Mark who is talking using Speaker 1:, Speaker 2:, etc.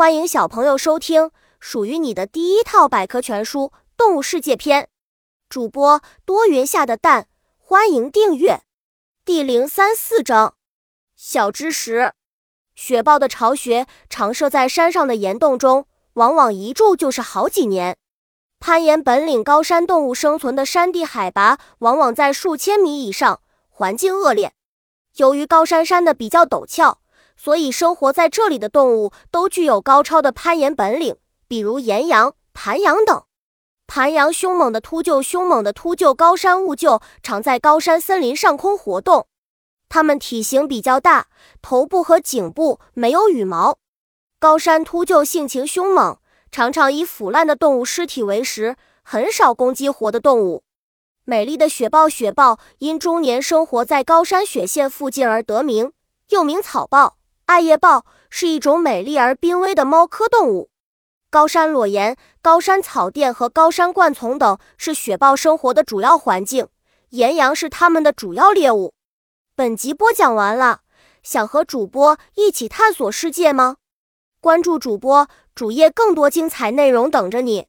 Speaker 1: 欢迎小朋友收听属于你的第一套百科全书《动物世界篇》。主播多云下的蛋，欢迎订阅。第零三四章：小知识。雪豹的巢穴常设在山上的岩洞中，往往一住就是好几年。攀岩本领高山动物生存的山地海拔往往在数千米以上，环境恶劣。由于高山山的比较陡峭。所以，生活在这里的动物都具有高超的攀岩本领，比如岩羊、盘羊等。盘羊凶猛的秃鹫，凶猛的秃鹫高山兀鹫常在高山森林上空活动。它们体型比较大，头部和颈部没有羽毛。高山秃鹫性情凶猛，常常以腐烂的动物尸体为食，很少攻击活的动物。美丽的雪豹，雪豹因终年生活在高山雪线附近而得名，又名草豹。艾叶豹是一种美丽而濒危的猫科动物。高山裸岩、高山草甸和高山灌丛等是雪豹生活的主要环境，岩羊是它们的主要猎物。本集播讲完了，想和主播一起探索世界吗？关注主播主页，更多精彩内容等着你。